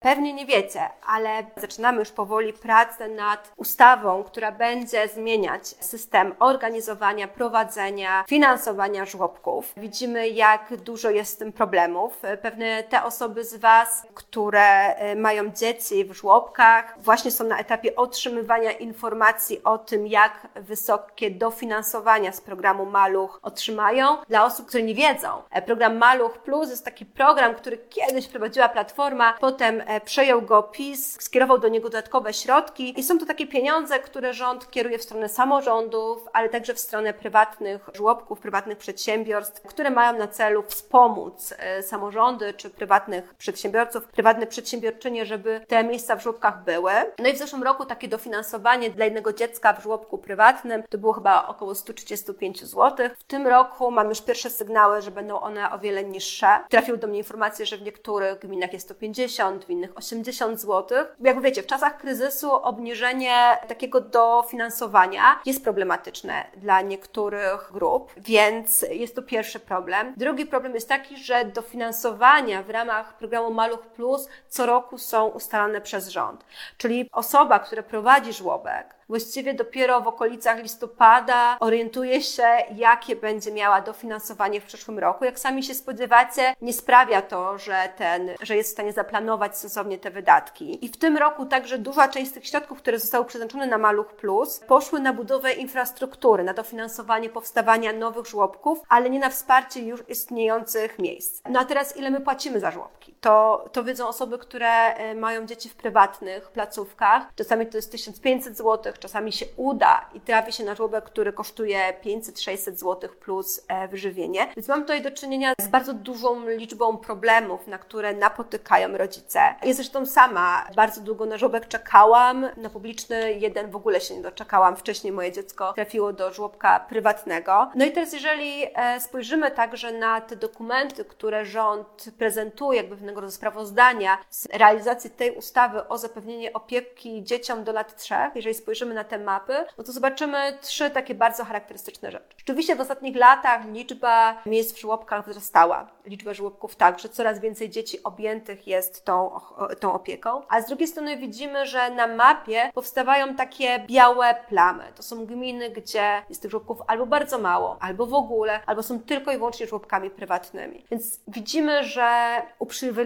Pewnie nie wiecie, ale zaczynamy już powoli pracę nad ustawą, która będzie zmieniać system organizowania, prowadzenia, finansowania żłobków. Widzimy, jak dużo jest z tym problemów. Pewne te osoby z Was, które y, mają dzieci w żłobkach, właśnie są na etapie otrzymywania informacji o tym, jak wysokie dofinansowania z programu Maluch otrzymają. Dla osób, które nie wiedzą, e, program Maluch Plus jest taki program, który kiedyś prowadziła Platforma, potem przejął go PiS, skierował do niego dodatkowe środki i są to takie pieniądze, które rząd kieruje w stronę samorządów, ale także w stronę prywatnych żłobków, prywatnych przedsiębiorstw, które mają na celu wspomóc e, samorządy czy prywatnych przedsiębiorców, prywatne przedsiębiorczynie, żeby te miejsca w żłobkach były. No i w zeszłym roku takie dofinansowanie dla jednego dziecka w żłobku prywatnym to było chyba około 135 zł. W tym roku mam już pierwsze sygnały, że będą one o wiele niższe. Trafiły do mnie informacje, że w niektórych gminach jest 150, w innych 80 zł. Jak wiecie, w czasach kryzysu obniżenie takiego dofinansowania jest problematyczne dla niektórych grup, więc jest to pierwszy problem. Drugi problem jest taki, że dofinansowania w ramach programu Maluch Plus co roku są ustalane przez rząd. Czyli osoba, która prowadzi żłobek, właściwie dopiero w okolicach listopada orientuje się, jakie będzie miała dofinansowanie w przyszłym roku. Jak sami się spodziewacie, nie sprawia to, że ten, że jest w stanie zaplanować sensownie te wydatki. I w tym roku także duża część z tych środków, które zostały przeznaczone na Maluch Plus, poszły na budowę infrastruktury, na dofinansowanie powstawania nowych żłobków, ale nie na wsparcie już istniejących miejsc. No a teraz ile my płacimy za żłobki? To, to wiedzą osoby, które e, mają dzieci w prywatnych placówkach. Czasami to jest 1500 zł, czasami się uda i trafi się na żłobek, który kosztuje 500-600 zł plus e, wyżywienie. Więc mam tutaj do czynienia z bardzo dużą liczbą problemów, na które napotykają rodzice. Ja zresztą sama bardzo długo na żłobek czekałam, na publiczny jeden w ogóle się nie doczekałam. Wcześniej moje dziecko trafiło do żłobka prywatnego. No i teraz jeżeli e, spojrzymy także na te dokumenty, które rząd prezentuje, jakby pewnego sprawozdania z realizacji tej ustawy o zapewnienie opieki dzieciom do lat trzech, jeżeli spojrzymy na te mapy, no to zobaczymy trzy takie bardzo charakterystyczne rzeczy. Rzeczywiście w ostatnich latach liczba miejsc w żłobkach wzrastała. Liczba żłobków także, coraz więcej dzieci objętych jest tą, tą opieką. A z drugiej strony widzimy, że na mapie powstawają takie białe plamy. To są gminy, gdzie jest tych żłobków albo bardzo mało, albo w ogóle, albo są tylko i wyłącznie żłobkami prywatnymi. Więc widzimy, że uprzywilejowane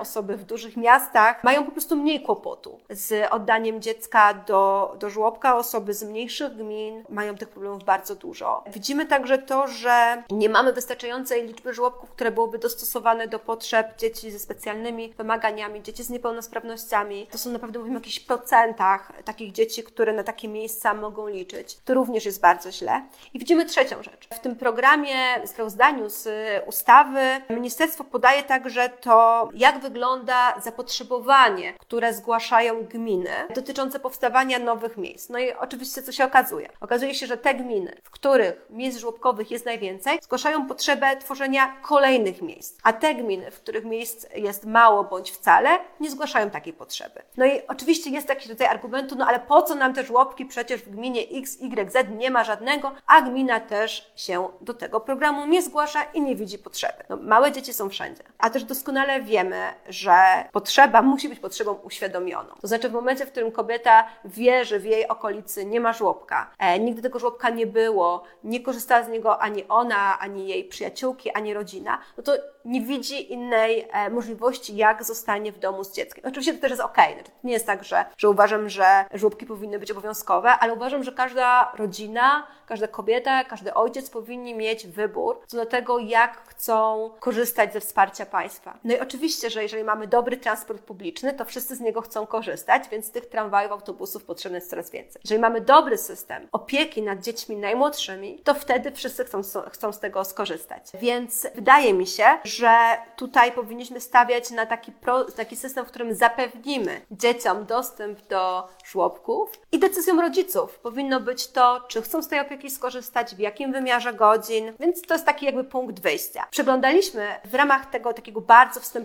osoby w dużych miastach mają po prostu mniej kłopotu z oddaniem dziecka do, do żłobka żłobka, osoby z mniejszych gmin mają tych problemów bardzo dużo. Widzimy także to, że nie mamy wystarczającej liczby żłobków, które byłyby dostosowane do potrzeb dzieci ze specjalnymi wymaganiami, dzieci z niepełnosprawnościami. To są naprawdę mówimy o jakichś procentach takich dzieci, które na takie miejsca mogą liczyć. To również jest bardzo źle. I widzimy trzecią rzecz. W tym programie, sprawozdaniu z ustawy, ministerstwo podaje także to, jak wygląda zapotrzebowanie, które zgłaszają gminy dotyczące powstawania nowych miejsc. No i oczywiście co się okazuje? Okazuje się, że te gminy, w których miejsc żłobkowych jest najwięcej, zgłaszają potrzebę tworzenia kolejnych miejsc, a te gminy, w których miejsc jest mało bądź wcale, nie zgłaszają takiej potrzeby. No i oczywiście jest jakiś rodzaj argumentu, no ale po co nam te żłobki? Przecież w gminie X, Y, Z nie ma żadnego, a gmina też się do tego programu nie zgłasza i nie widzi potrzeby. No, małe dzieci są wszędzie, a też doskonale wiemy, że potrzeba musi być potrzebą uświadomioną. To znaczy w momencie, w którym kobieta wie, że w jej okolicy nie ma żłobka, e, nigdy tego żłobka nie było, nie korzystała z niego ani ona, ani jej przyjaciółki, ani rodzina, no to nie widzi innej e, możliwości, jak zostanie w domu z dzieckiem. Oczywiście to też jest ok. Znaczy, to nie jest tak, że, że uważam, że żłobki powinny być obowiązkowe, ale uważam, że każda rodzina, każda kobieta, każdy ojciec powinni mieć wybór co do tego, jak chcą korzystać ze wsparcia państwa. No i oczywiście, że jeżeli mamy dobry transport publiczny, to wszyscy z niego chcą korzystać, więc tych tramwajów, autobusów potrzebne jest coraz więcej. Jeżeli mamy dobry system opieki nad dziećmi najmłodszymi, to wtedy wszyscy chcą, chcą z tego skorzystać. Więc wydaje mi się, że tutaj powinniśmy stawiać na taki, pro, taki system, w którym zapewnimy dzieciom dostęp do żłobków i decyzją rodziców powinno być to, czy chcą z tej opieki skorzystać, w jakim wymiarze godzin, więc to jest taki jakby punkt wyjścia. Przeglądaliśmy w ramach tego takiego bardzo wstępnego,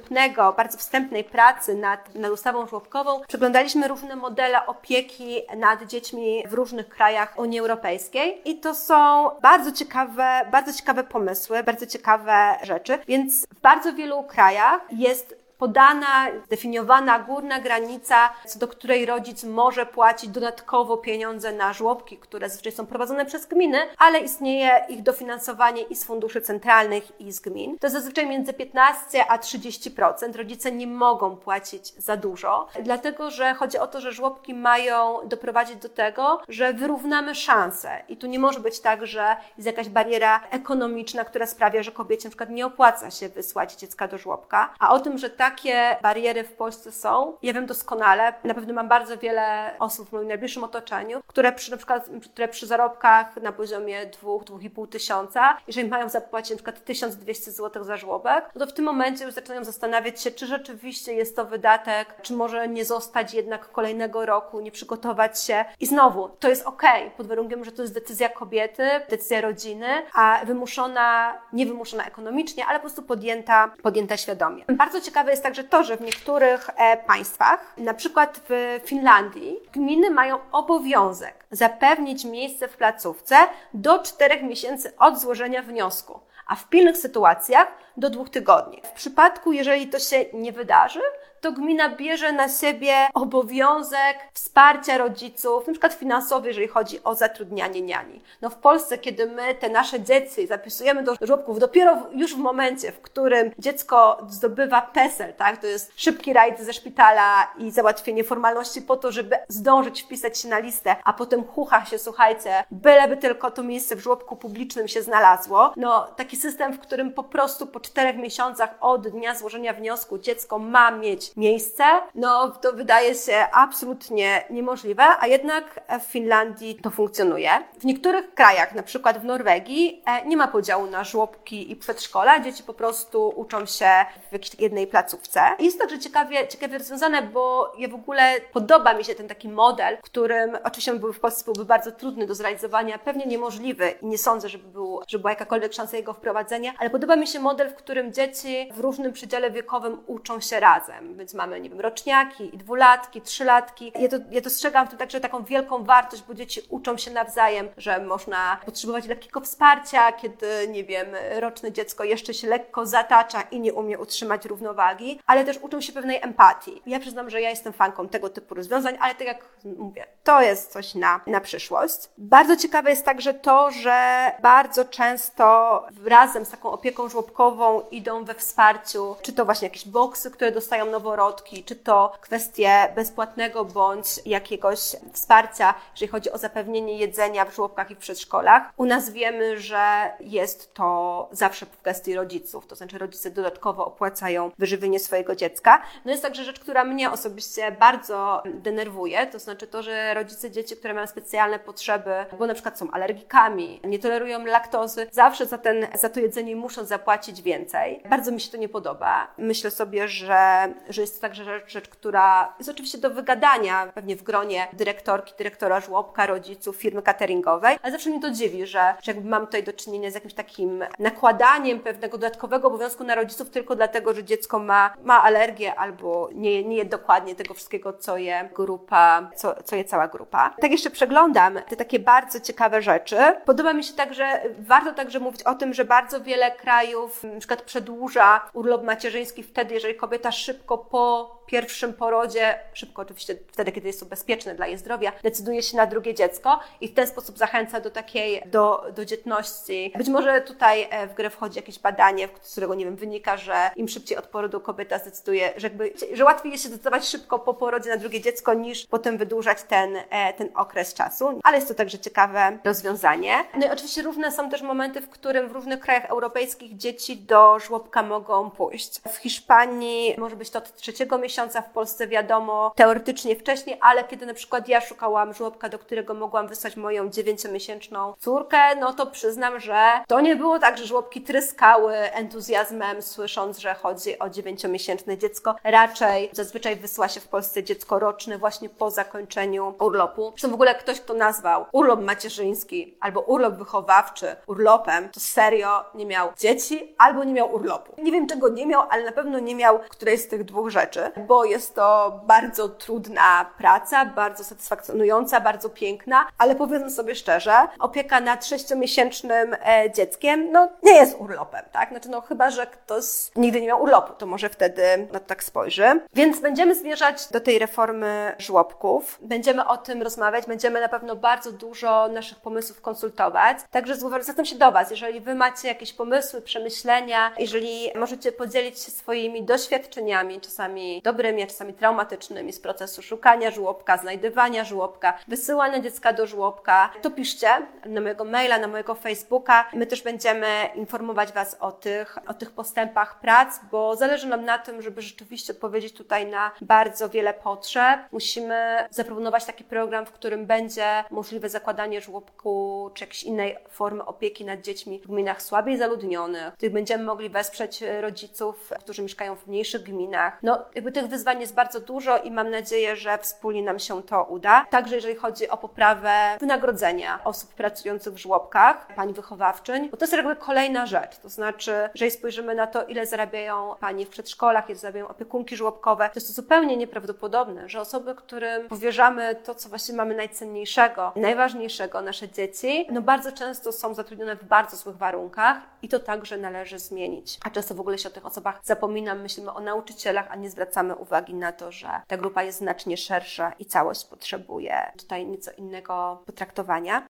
bardzo wstępnej pracy nad, nad ustawą żłobkową, przeglądaliśmy różne modele opieki nad dziećmi w różnych krajach Unii Europejskiej i to są bardzo ciekawe, bardzo ciekawe pomysły, bardzo ciekawe rzeczy, więc w bardzo wielu krajach jest podana, zdefiniowana górna granica, co do której rodzic może płacić dodatkowo pieniądze na żłobki, które zazwyczaj są prowadzone przez gminy, ale istnieje ich dofinansowanie i z funduszy centralnych, i z gmin. To zazwyczaj między 15 a 30%. Rodzice nie mogą płacić za dużo, dlatego że chodzi o to, że żłobki mają doprowadzić do tego, że wyrównamy szanse. I tu nie może być tak, że jest jakaś bariera ekonomiczna, która sprawia, że kobiecie na przykład nie opłaca się wysłać dziecka do żłobka. A o tym, że takie bariery w Polsce są, ja wiem doskonale. Na pewno mam bardzo wiele osób w moim najbliższym otoczeniu, które przy, na przykład, które przy zarobkach na poziomie 2-2,5 tysiąca, jeżeli mają zapłacić na przykład 1200 zł za żłobek, no to w tym momencie już zaczynają zastanawiać się, czy rzeczywiście jest to wydatek, czy może nie zostać jednak kolejnego roku, nie przygotować się. I znowu, to jest ok, pod warunkiem, że to jest decyzja kobiety, decyzja rodziny, a wymuszona, nie wymuszona ekonomicznie, ale po prostu podjęta, podjęta świadomie. Bardzo ciekawe jest także to, że w niektórych e, państwach, na przykład w Finlandii, gminy mają obowiązek zapewnić miejsce w placówce do czterech miesięcy od złożenia wniosku, a w pilnych sytuacjach do dwóch tygodni. W przypadku, jeżeli to się nie wydarzy, to gmina bierze na siebie obowiązek wsparcia rodziców, na przykład finansowy, jeżeli chodzi o zatrudnianie niani. No w Polsce, kiedy my te nasze dzieci zapisujemy do żłobków, dopiero już w momencie, w którym dziecko zdobywa PESEL, tak, to jest szybki rajd ze szpitala i załatwienie formalności po to, żeby zdążyć wpisać się na listę, a potem chucha się, słuchajcie, byleby tylko to miejsce w żłobku publicznym się znalazło. No taki system, w którym po prostu po czterech miesiącach od dnia złożenia wniosku dziecko ma mieć miejsce, no to wydaje się absolutnie niemożliwe, a jednak w Finlandii to funkcjonuje. W niektórych krajach, na przykład w Norwegii, e, nie ma podziału na żłobki i przedszkola. Dzieci po prostu uczą się w jakiejś jednej placówce. I jest także ciekawie, ciekawie rozwiązane, bo ja w ogóle podoba mi się ten taki model, którym oczywiście był w Polsce byłby bardzo trudny do zrealizowania, pewnie niemożliwy i nie sądzę, żeby, był, żeby była jakakolwiek szansa jego wprowadzenia, ale podoba mi się model, w którym dzieci w różnym przedziale wiekowym uczą się razem więc mamy, nie wiem, roczniaki i dwulatki, trzylatki. Ja, to, ja dostrzegam tu także taką wielką wartość, bo dzieci uczą się nawzajem, że można potrzebować lekkiego wsparcia, kiedy, nie wiem, roczne dziecko jeszcze się lekko zatacza i nie umie utrzymać równowagi, ale też uczą się pewnej empatii. Ja przyznam, że ja jestem fanką tego typu rozwiązań, ale tak jak mówię, to jest coś na, na przyszłość. Bardzo ciekawe jest także to, że bardzo często razem z taką opieką żłobkową idą we wsparciu, czy to właśnie jakieś boksy, które dostają nowo noworodki, czy to kwestie bezpłatnego bądź jakiegoś wsparcia, jeżeli chodzi o zapewnienie jedzenia w żłobkach i w przedszkolach. U nas wiemy, że jest to zawsze w gestii rodziców, to znaczy rodzice dodatkowo opłacają wyżywienie swojego dziecka. No jest także rzecz, która mnie osobiście bardzo denerwuje, to znaczy to, że rodzice dzieci, które mają specjalne potrzeby, bo na przykład są alergikami, nie tolerują laktozy, zawsze za, ten, za to jedzenie muszą zapłacić więcej. Bardzo mi się to nie podoba. Myślę sobie, że, że że jest to także rzecz, rzecz, która jest oczywiście do wygadania pewnie w gronie dyrektorki, dyrektora żłobka, rodziców, firmy cateringowej, ale zawsze mnie to dziwi, że, że jakby mam tutaj do czynienia z jakimś takim nakładaniem pewnego dodatkowego obowiązku na rodziców tylko dlatego, że dziecko ma, ma alergię albo nie, nie je dokładnie tego wszystkiego, co je grupa, co, co je cała grupa. Tak jeszcze przeglądam te takie bardzo ciekawe rzeczy. Podoba mi się także, warto także mówić o tym, że bardzo wiele krajów na przykład przedłuża urlop macierzyński wtedy, jeżeli kobieta szybko po pierwszym porodzie, szybko oczywiście wtedy, kiedy jest to bezpieczne dla jej zdrowia, decyduje się na drugie dziecko i w ten sposób zachęca do takiej, do, do dzietności. Być może tutaj e, w grę wchodzi jakieś badanie, z którego, nie wiem, wynika, że im szybciej od porodu kobieta zdecyduje, że jakby, że łatwiej jest się zdecydować szybko po porodzie na drugie dziecko, niż potem wydłużać ten, e, ten okres czasu. Ale jest to także ciekawe rozwiązanie. No i oczywiście różne są też momenty, w którym w różnych krajach europejskich dzieci do żłobka mogą pójść. W Hiszpanii może być to od trzeciego miesiąca, w Polsce wiadomo teoretycznie wcześniej, ale kiedy na przykład ja szukałam żłobka, do którego mogłam wysłać moją dziewięciomiesięczną córkę, no to przyznam, że to nie było tak, że żłobki tryskały entuzjazmem, słysząc, że chodzi o dziewięciomiesięczne dziecko. Raczej zazwyczaj wysyła się w Polsce dziecko roczne właśnie po zakończeniu urlopu. Zresztą w ogóle ktoś, kto nazwał urlop macierzyński albo urlop wychowawczy urlopem, to serio nie miał dzieci albo nie miał urlopu. Nie wiem, czego nie miał, ale na pewno nie miał którejś z tych dwóch dwóch rzeczy, bo jest to bardzo trudna praca, bardzo satysfakcjonująca, bardzo piękna, ale powiedzmy sobie szczerze, opieka nad sześciomiesięcznym e, dzieckiem, no nie jest urlopem, tak? Znaczy, no chyba, że ktoś nigdy nie miał urlopu, to może wtedy na to tak spojrzy. Więc będziemy zmierzać do tej reformy żłobków. Będziemy o tym rozmawiać, będziemy na pewno bardzo dużo naszych pomysłów konsultować. Także zwracam się do Was, jeżeli Wy macie jakieś pomysły, przemyślenia, jeżeli możecie podzielić się swoimi doświadczeniami, czasami dobrymi, a czasami traumatycznymi z procesu szukania żłobka, znajdywania żłobka, wysyłania dziecka do żłobka, to piszcie na mojego maila, na mojego Facebooka. My też będziemy informować Was o tych, o tych postępach prac, bo zależy nam na tym, żeby rzeczywiście odpowiedzieć tutaj na bardzo wiele potrzeb. Musimy zaproponować taki program, w którym będzie możliwe zakładanie żłobku czy jakiejś innej formy opieki nad dziećmi w gminach słabiej zaludnionych, w których będziemy mogli wesprzeć rodziców, którzy mieszkają w mniejszych gminach. No, jakby tych wyzwań jest bardzo dużo i mam nadzieję, że wspólnie nam się to uda. Także jeżeli chodzi o poprawę wynagrodzenia osób pracujących w żłobkach, pani wychowawczyń, bo to jest jakby kolejna rzecz. To znaczy, jeżeli spojrzymy na to, ile zarabiają pani w przedszkolach, ile zarabiają opiekunki żłobkowe, to jest to zupełnie nieprawdopodobne, że osoby, którym powierzamy to, co właśnie mamy najcenniejszego, najważniejszego, nasze dzieci, no bardzo często są zatrudnione w bardzo złych warunkach i to także należy zmienić. A często w ogóle się o tych osobach zapominam, myślimy o nauczycielach, a nie zwracamy uwagi na to, że ta grupa jest znacznie szersza i całość potrzebuje tutaj nieco innego potraktowania.